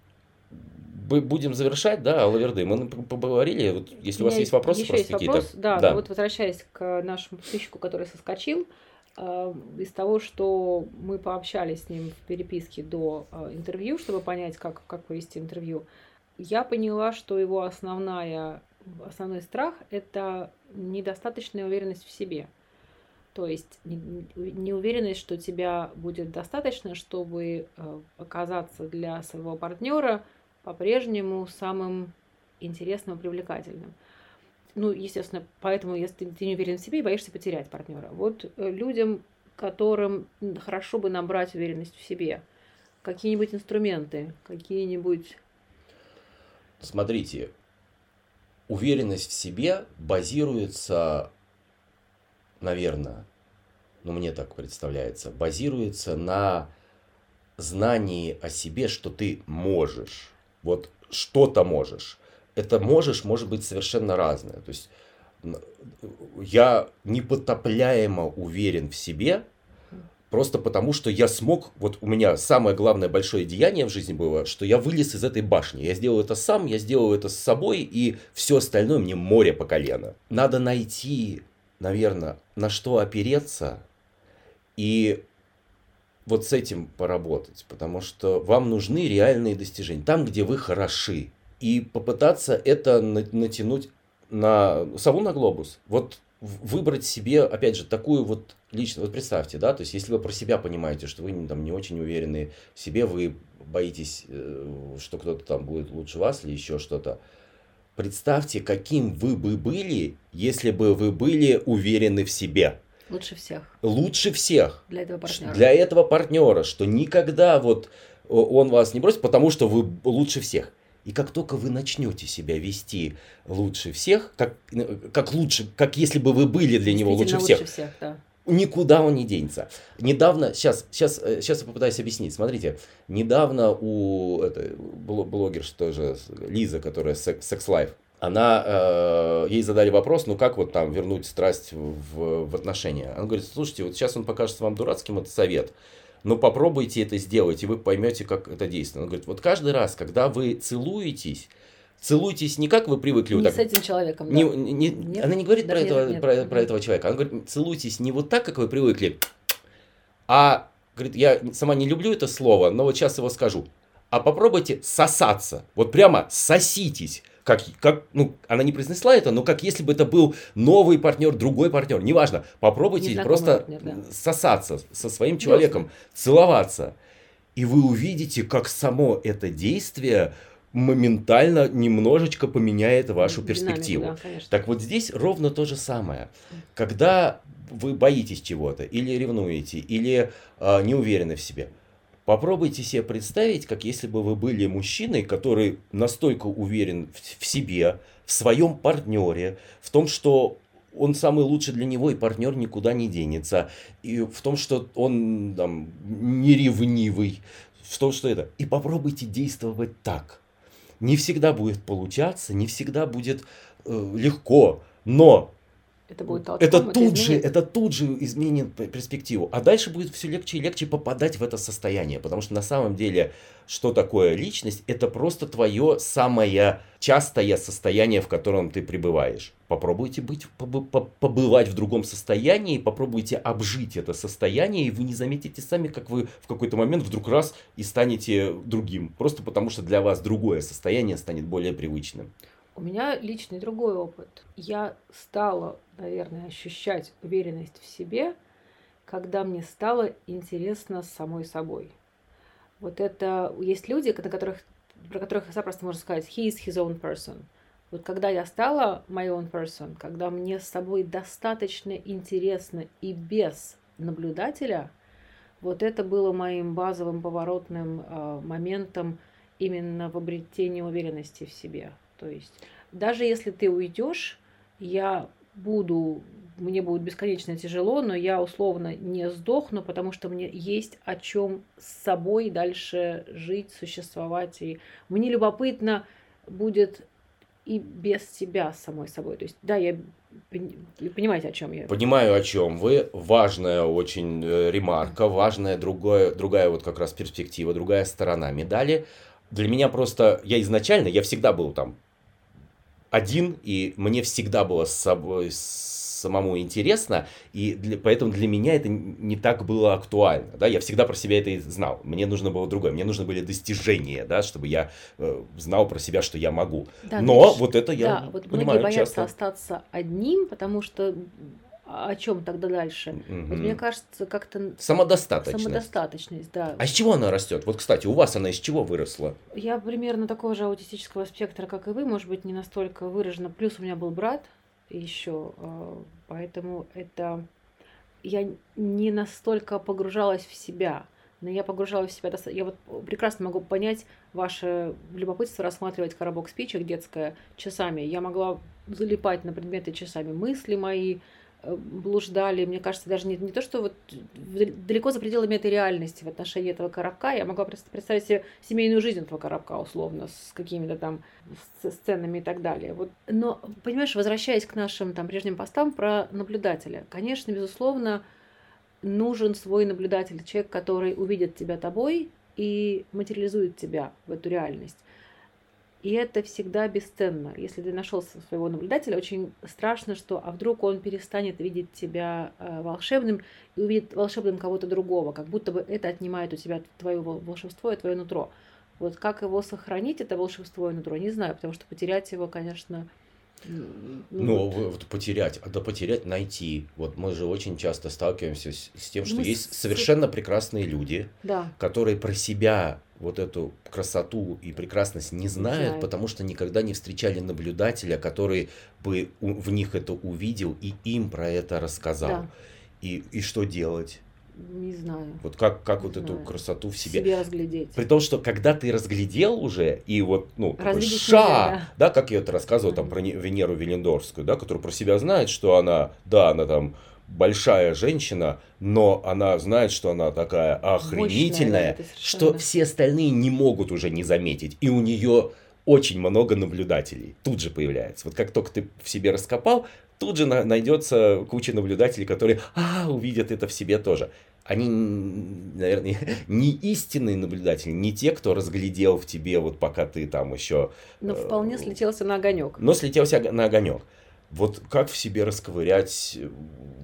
будем завершать, да, Лаверды. Мы поговорили. Вот, если у, у вас есть вопросы, еще есть вопрос, да, да. Вот возвращаясь к нашему подписчику, который соскочил, э, из того, что мы пообщались с ним в переписке до э, интервью, чтобы понять, как, как провести интервью, я поняла, что его основная, основной страх – это недостаточная уверенность в себе. То есть неуверенность, что тебя будет достаточно, чтобы э, оказаться для своего партнера – по-прежнему самым интересным и привлекательным. Ну, естественно, поэтому, если ты не уверен в себе боишься потерять партнера. Вот э, людям, которым хорошо бы набрать уверенность в себе, какие-нибудь инструменты, какие-нибудь... Смотрите, уверенность в себе базируется, наверное, ну мне так представляется, базируется на знании о себе, что ты можешь вот что-то можешь. Это можешь, может быть совершенно разное. То есть я непотопляемо уверен в себе, Просто потому, что я смог, вот у меня самое главное большое деяние в жизни было, что я вылез из этой башни. Я сделал это сам, я сделал это с собой, и все остальное мне море по колено. Надо найти, наверное, на что опереться, и вот с этим поработать, потому что вам нужны реальные достижения, там, где вы хороши, и попытаться это натянуть на сову на глобус. Вот выбрать себе, опять же, такую вот личность. Вот представьте, да, то есть если вы про себя понимаете, что вы там не очень уверены в себе, вы боитесь, э, что кто-то там будет лучше вас или еще что-то, представьте, каким вы бы были, если бы вы были уверены в себе. Лучше всех. Лучше всех. Для этого партнера. Для этого партнера, что никогда вот он вас не бросит, потому что вы лучше всех. И как только вы начнете себя вести лучше всех, как, э, как лучше, как если бы вы были для него лучше всех, лучше всех да. Никуда он не денется. Недавно, сейчас, сейчас, сейчас я попытаюсь объяснить. Смотрите, недавно у это, блогер, что же, Лиза, которая Life, она, э, ей задали вопрос, ну как вот там вернуть страсть в, в отношения. Она говорит, слушайте, вот сейчас он покажется вам дурацким, это совет но попробуйте это сделать, и вы поймете, как это действует. Он говорит, вот каждый раз, когда вы целуетесь, целуйтесь не как вы привыкли. Не вот так, с этим человеком, да. Не, не, нет, она не говорит про, нет, этого, нет, про, нет. про этого человека. Она говорит, целуйтесь не вот так, как вы привыкли, а, говорит, я сама не люблю это слово, но вот сейчас его скажу. А попробуйте сосаться. Вот прямо соситесь как, как, ну, она не произнесла это, но как если бы это был новый партнер, другой партнер, неважно, попробуйте просто партнер, да. сосаться со своим человеком, Ясно. целоваться, и вы увидите, как само это действие моментально немножечко поменяет вашу перспективу. да, так вот здесь ровно то же самое. Когда вы боитесь чего-то, или ревнуете, или э, не уверены в себе – Попробуйте себе представить, как если бы вы были мужчиной, который настолько уверен в себе, в своем партнере, в том, что он самый лучший для него, и партнер никуда не денется, и в том, что он там не ревнивый, в том, что это. И попробуйте действовать так. Не всегда будет получаться, не всегда будет э, легко, но это будет толчком, это тут это же, это тут же изменит перспективу. А дальше будет все легче и легче попадать в это состояние, потому что на самом деле, что такое личность, это просто твое самое частое состояние, в котором ты пребываешь. Попробуйте быть, побывать в другом состоянии, попробуйте обжить это состояние, и вы не заметите сами, как вы в какой-то момент вдруг раз и станете другим. Просто потому что для вас другое состояние станет более привычным. У меня личный другой опыт. Я стала, наверное, ощущать уверенность в себе, когда мне стало интересно самой собой. Вот это есть люди, на которых, про которых запросто можно сказать he is his own person. Вот когда я стала my own person, когда мне с собой достаточно интересно и без наблюдателя, вот это было моим базовым поворотным э, моментом именно в обретении уверенности в себе. То есть даже если ты уйдешь, я буду, мне будет бесконечно тяжело, но я условно не сдохну, потому что мне есть о чем с собой дальше жить, существовать. И мне любопытно будет и без себя самой собой. То есть, да, я понимаете, о чем я. Понимаю, о чем вы. Важная очень э, ремарка, важная другая, другая вот как раз перспектива, другая сторона медали. Для меня просто, я изначально, я всегда был там один, и мне всегда было с собой самому интересно, и для, поэтому для меня это не так было актуально, да, я всегда про себя это и знал, мне нужно было другое, мне нужны были достижения, да, чтобы я э, знал про себя, что я могу, да, но видишь, вот это я да, вот понимаю многие боятся часто. остаться одним, потому что о чем тогда дальше? Mm-hmm. Вот мне кажется, как-то... Самодостаточность. Самодостаточность, да. А с чего она растет? Вот, кстати, у вас она из чего выросла? Я примерно такого же аутистического спектра, как и вы, может быть, не настолько выражена. Плюс у меня был брат еще, а, поэтому это... Я не настолько погружалась в себя, но я погружалась в себя. Я вот прекрасно могу понять ваше любопытство рассматривать коробок спичек детское часами. Я могла залипать на предметы часами мысли мои, блуждали, мне кажется, даже не, не то, что вот далеко за пределами этой реальности в отношении этого коробка. Я могла представить себе семейную жизнь этого коробка, условно, с какими-то там сценами и так далее. Вот. Но, понимаешь, возвращаясь к нашим там прежним постам про наблюдателя, конечно, безусловно, нужен свой наблюдатель, человек, который увидит тебя тобой и материализует тебя в эту реальность. И это всегда бесценно. Если ты нашел своего наблюдателя, очень страшно, что а вдруг он перестанет видеть тебя э, волшебным и увидит волшебным кого-то другого, как будто бы это отнимает у тебя твое волшебство и твое нутро. Вот как его сохранить, это волшебство и нутро, не знаю, потому что потерять его, конечно, ну, ну вот потерять, а да потерять, найти. Вот мы же очень часто сталкиваемся с, с тем, что мы есть с... совершенно прекрасные люди, да. которые про себя вот эту красоту и прекрасность не знают, Знаю. потому что никогда не встречали наблюдателя, который бы в них это увидел и им про это рассказал. Да. И, и что делать? Не знаю. Вот как, как вот знаю. эту красоту в себе... себе разглядеть. При том, что когда ты разглядел уже, и вот, ну, ша, да. да, как я это рассказывал, там, про Венеру Велендорфскую, да, которая про себя знает, что она, да, она там большая женщина, но она знает, что она такая охренительная, Мощная, что все остальные не могут уже не заметить. И у нее очень много наблюдателей тут же появляется. Вот как только ты в себе раскопал, тут же найдется куча наблюдателей, которые, а, увидят это в себе тоже. Они, наверное, не истинные наблюдатели, не те, кто разглядел в тебе, вот пока ты там еще... Но вполне э, слетелся на огонек. Но слетелся на огонек. Вот как в себе расковырять э,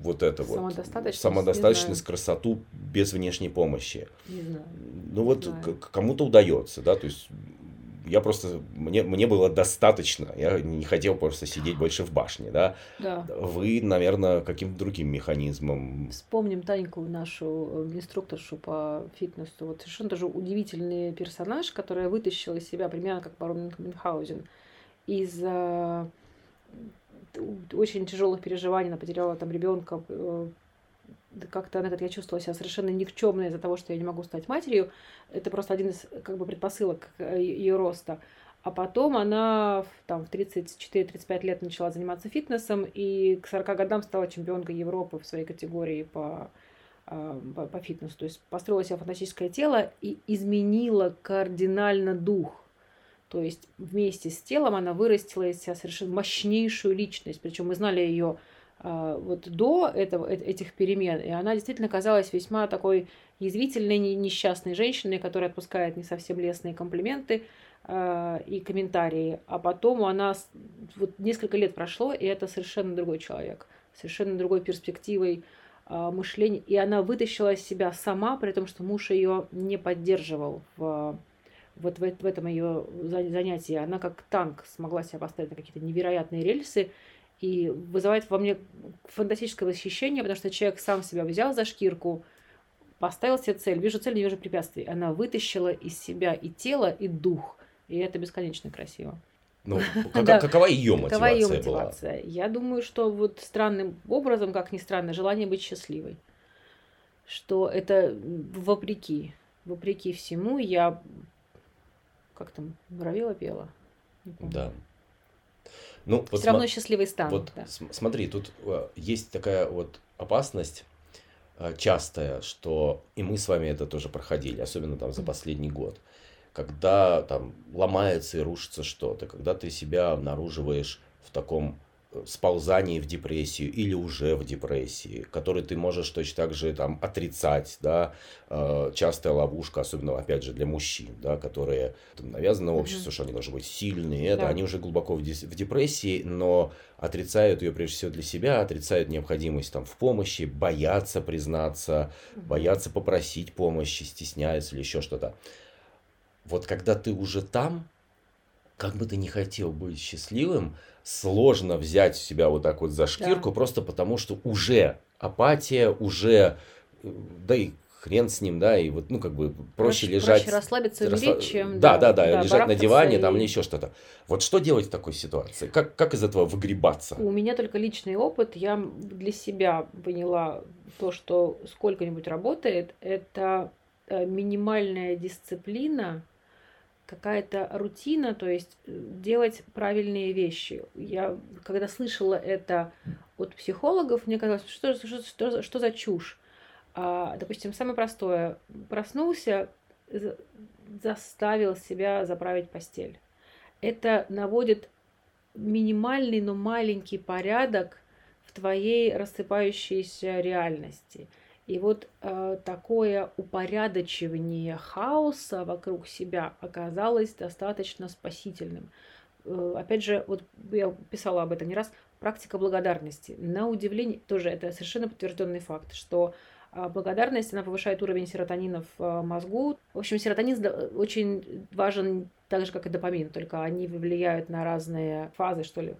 вот это вот самодостаточность, красоту без внешней помощи? Не знаю. Ну вот кому-то удается, да, то есть я просто, мне, мне было достаточно, я не хотел просто сидеть больше в башне, да. Да. Вы, наверное, каким-то другим механизмом. Вспомним Таньку, нашу э, инструкторшу по фитнесу. Вот совершенно тоже удивительный персонаж, которая вытащила из себя примерно как барон Мюнхгаузен из э, очень тяжелых переживаний, она потеряла там ребенка, э, как-то она, я чувствовала себя совершенно никчемной из-за того, что я не могу стать матерью. Это просто один из как бы предпосылок э, ее роста. А потом она там, в 34-35 лет начала заниматься фитнесом и к 40 годам стала чемпионкой Европы в своей категории по, э, по, по фитнесу. То есть построила себе фантастическое тело и изменила кардинально дух. То есть вместе с телом она вырастила из себя совершенно мощнейшую личность. Причем мы знали ее вот до этого, э, этих перемен, и она действительно казалась весьма такой язвительной, несчастной женщиной, которая отпускает не совсем лестные комплименты э, и комментарии. А потом она, вот несколько лет прошло, и это совершенно другой человек, совершенно другой перспективой э, мышления. И она вытащила себя сама, при том, что муж ее не поддерживал в вот в этом ее занятии. Она как танк смогла себя поставить на какие-то невероятные рельсы и вызывает во мне фантастическое восхищение, потому что человек сам себя взял за шкирку, поставил себе цель, вижу цель, не вижу препятствий. Она вытащила из себя и тело, и дух. И это бесконечно красиво. Ну, как, да. какова ее мотивация? Какова ее мотивация? Была? Я думаю, что вот странным образом, как ни странно, желание быть счастливой. Что это вопреки, вопреки всему я как там, Воробела пела? Да. Ну, Все вот равно см... счастливый стану. Вот да. смотри, тут э, есть такая вот опасность э, частая, что и мы с вами это тоже проходили, особенно там за последний год, когда там ломается и рушится что-то, когда ты себя обнаруживаешь в таком сползании в депрессию или уже в депрессии, который ты можешь точно так же там отрицать, да, э, частая ловушка, особенно, опять же, для мужчин, да, которые там, навязаны обществу, mm-hmm. что они должны быть сильные, это, да. они уже глубоко в, в депрессии, но отрицают ее прежде всего для себя, отрицают необходимость там в помощи, боятся признаться, mm-hmm. боятся попросить помощи, стесняются или еще что-то. Вот когда ты уже там, как бы ты не хотел быть счастливым, сложно взять себя вот так вот за шкирку, да. просто потому что уже апатия, уже, э, да и хрен с ним, да, и вот, ну, как бы проще, проще лежать. Проще расслабиться и расслаб... чем... Да, да, да, да лежать на диване и... там или еще что-то. Вот что делать в такой ситуации? Как, как из этого выгребаться? У меня только личный опыт. Я для себя поняла то, что сколько-нибудь работает, это э, минимальная дисциплина, какая-то рутина, то есть э, делать правильные вещи. Я, когда слышала это от психологов мне казалось, что, что, что, что за чушь. А, допустим, самое простое. Проснулся, заставил себя заправить постель. Это наводит минимальный, но маленький порядок в твоей рассыпающейся реальности. И вот э, такое упорядочивание хаоса вокруг себя оказалось достаточно спасительным. Э, опять же, вот я писала об этом не раз, практика благодарности. На удивление, тоже это совершенно подтвержденный факт, что э, благодарность, она повышает уровень серотонина в мозгу. В общем, серотонин очень важен так же, как и допамин, только они влияют на разные фазы, что ли,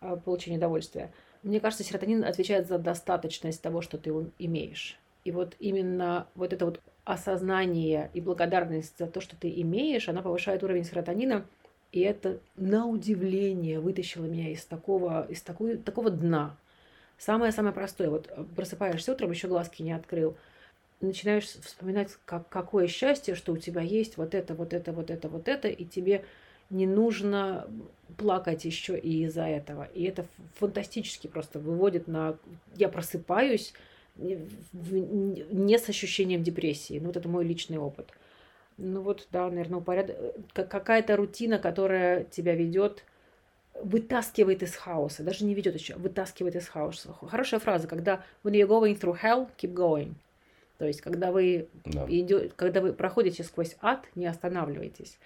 э, получения удовольствия. Мне кажется, серотонин отвечает за достаточность того, что ты имеешь. И вот именно вот это вот осознание и благодарность за то, что ты имеешь, она повышает уровень серотонина. И это на удивление вытащило меня из такого, из такой, такого дна. Самое-самое простое. Вот просыпаешься утром, еще глазки не открыл. Начинаешь вспоминать, как, какое счастье, что у тебя есть вот это, вот это, вот это, вот это, и тебе не нужно плакать еще и из-за этого. И это фантастически просто выводит на... Я просыпаюсь не с ощущением депрессии. Ну, вот это мой личный опыт. Ну вот, да, наверное, упоряд... какая-то рутина, которая тебя ведет, вытаскивает из хаоса, даже не ведет еще, вытаскивает из хаоса. Хорошая фраза, когда when you're going through hell, keep going. То есть, когда вы, да. идё, когда вы проходите сквозь ад, не останавливайтесь.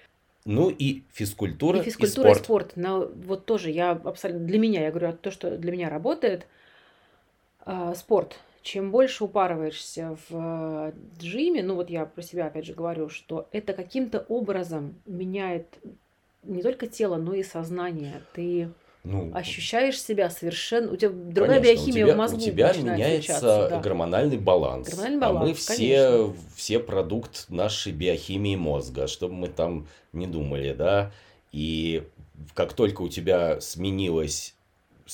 Ну и физкультура, и физкультура и спорт. И спорт. Но вот тоже я абсолютно для меня, я говорю, то, что для меня работает, э, спорт чем больше упарываешься в джиме, ну вот я про себя опять же говорю, что это каким-то образом меняет не только тело, но и сознание. Ты ну, ощущаешь себя совершенно... У тебя другая конечно, биохимия тебя, в мозгу У тебя меняется да. гормональный баланс. Гормональный баланс, а мы все, все продукт нашей биохимии мозга, чтобы мы там не думали, да. И как только у тебя сменилось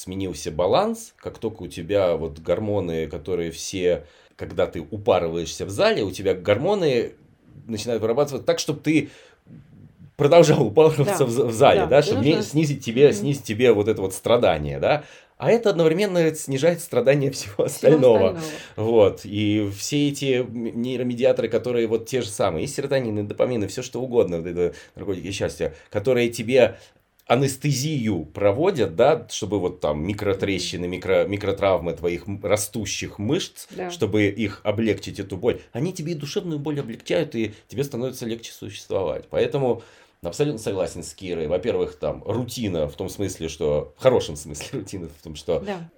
сменился баланс, как только у тебя вот гормоны, которые все, когда ты упарываешься в зале, у тебя гормоны начинают вырабатываться так, чтобы ты продолжал упарываться да. в, в зале, да, да чтобы нужно... снизить тебе, снизить тебе вот это вот страдание, да. А это одновременно снижает страдания всего остального. Всего остального. Вот. И все эти нейромедиаторы, которые вот те же самые, и серотонин, и допамин, и все что угодно, это наркотики счастья, которые тебе анестезию проводят, да, чтобы вот там микротрещины, микро, микротравмы твоих растущих мышц, да. чтобы их облегчить эту боль, они тебе и душевную боль облегчают, и тебе становится легче существовать. Поэтому абсолютно согласен с Кирой. Во-первых, там рутина в том смысле, что в хорошем смысле рутина в том, что да.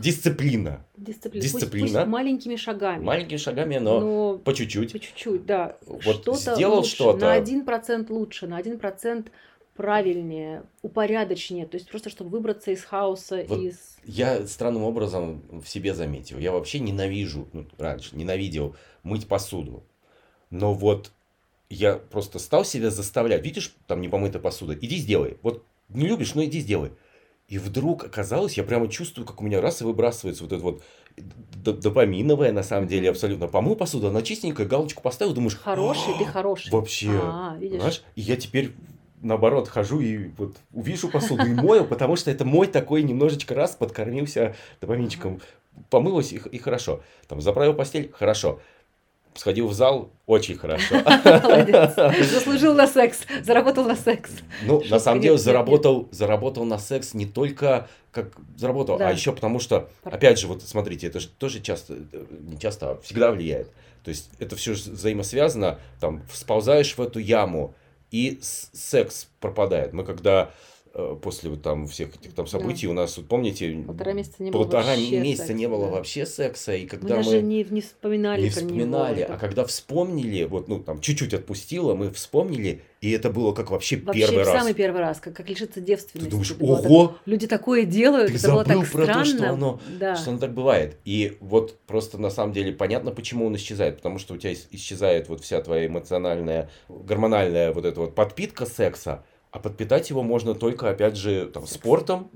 дисциплина. Дисциплина. Дисциплина. Пусть, пусть маленькими шагами. Маленькими шагами, но, но по чуть-чуть. По чуть-чуть, да. Вот что-то сделал что-то. На один процент лучше, на один процент правильнее, упорядочнее, то есть просто чтобы выбраться из хаоса, вот из... Я странным образом в себе заметил, я вообще ненавижу, ну, раньше ненавидел мыть посуду, но вот я просто стал себя заставлять, видишь, там не помыта посуда, иди сделай, вот не любишь, но иди сделай. И вдруг оказалось, я прямо чувствую, как у меня раз и выбрасывается вот это вот допаминовая, на самом деле, абсолютно. Помыл посуду, она чистенькая, галочку поставил, думаешь... Хороший, ты хороший. Вообще, а, видишь? Знаешь, и я теперь наоборот, хожу и вот увижу посуду и мою, потому что это мой такой немножечко раз подкормился допаминчиком. Помылась и, и хорошо. Там заправил постель, хорошо. Сходил в зал, очень хорошо. Молодец. Заслужил на секс, заработал на секс. Ну, на самом деле, заработал, заработал на секс не только как заработал, а еще потому что, опять же, вот смотрите, это же тоже часто, не часто, а всегда влияет. То есть это все взаимосвязано, там, сползаешь в эту яму, и секс пропадает. Мы когда после вот там всех этих там событий да. у нас, вот, помните, полтора месяца не было полтора вообще месяца секса, не было да. вообще секса, и когда мы, мы даже не, не вспоминали, не вспоминали, него, а когда вспомнили, вот ну там чуть-чуть отпустило, мы вспомнили, и это было как вообще, вообще первый раз. самый первый раз, как, как лишиться девственности. Ты думаешь, ого! Так, люди такое делают, ты это было так про странно. то, что оно, да. что оно так бывает. И вот просто на самом деле понятно, почему он исчезает. Потому что у тебя исчезает вот вся твоя эмоциональная, гормональная вот эта вот подпитка секса, а подпитать его можно только, опять же, там, спортом,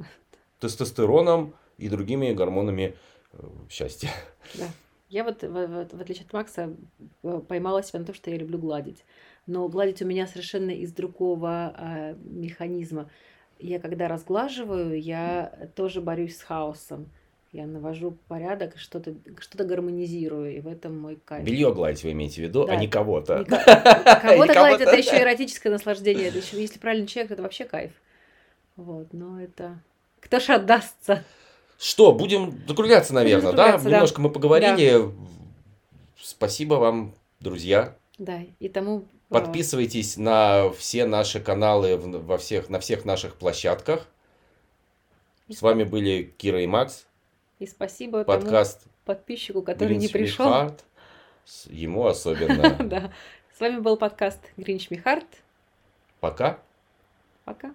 тестостероном и другими гормонами э, счастья. Да. Я вот, в, в, в отличие от Макса, э, поймала себя на том, что я люблю гладить но гладить у меня совершенно из другого э, механизма. Я когда разглаживаю, я тоже борюсь с хаосом. Я навожу порядок, что-то что гармонизирую, и в этом мой кайф. Белье гладить вы имеете в виду, Да. а не кого-то. Не Кого-то гладить, это еще эротическое наслаждение. Это еще, если правильный человек, это вообще кайф. Вот, но это... Кто ж отдастся? Что, будем закругляться, наверное, закругляться, да? да. Немножко мы поговорили. Спасибо вам, друзья. Да, и тому... э, Подписывайтесь на все наши каналы во всех, на всех наших площадках. С вами были Кира и Макс. И спасибо тому Подкаст подписчику, который не Grinch Me пришел. Ему особенно. Да. С вами был подкаст Гринч Михарт. Пока. Пока.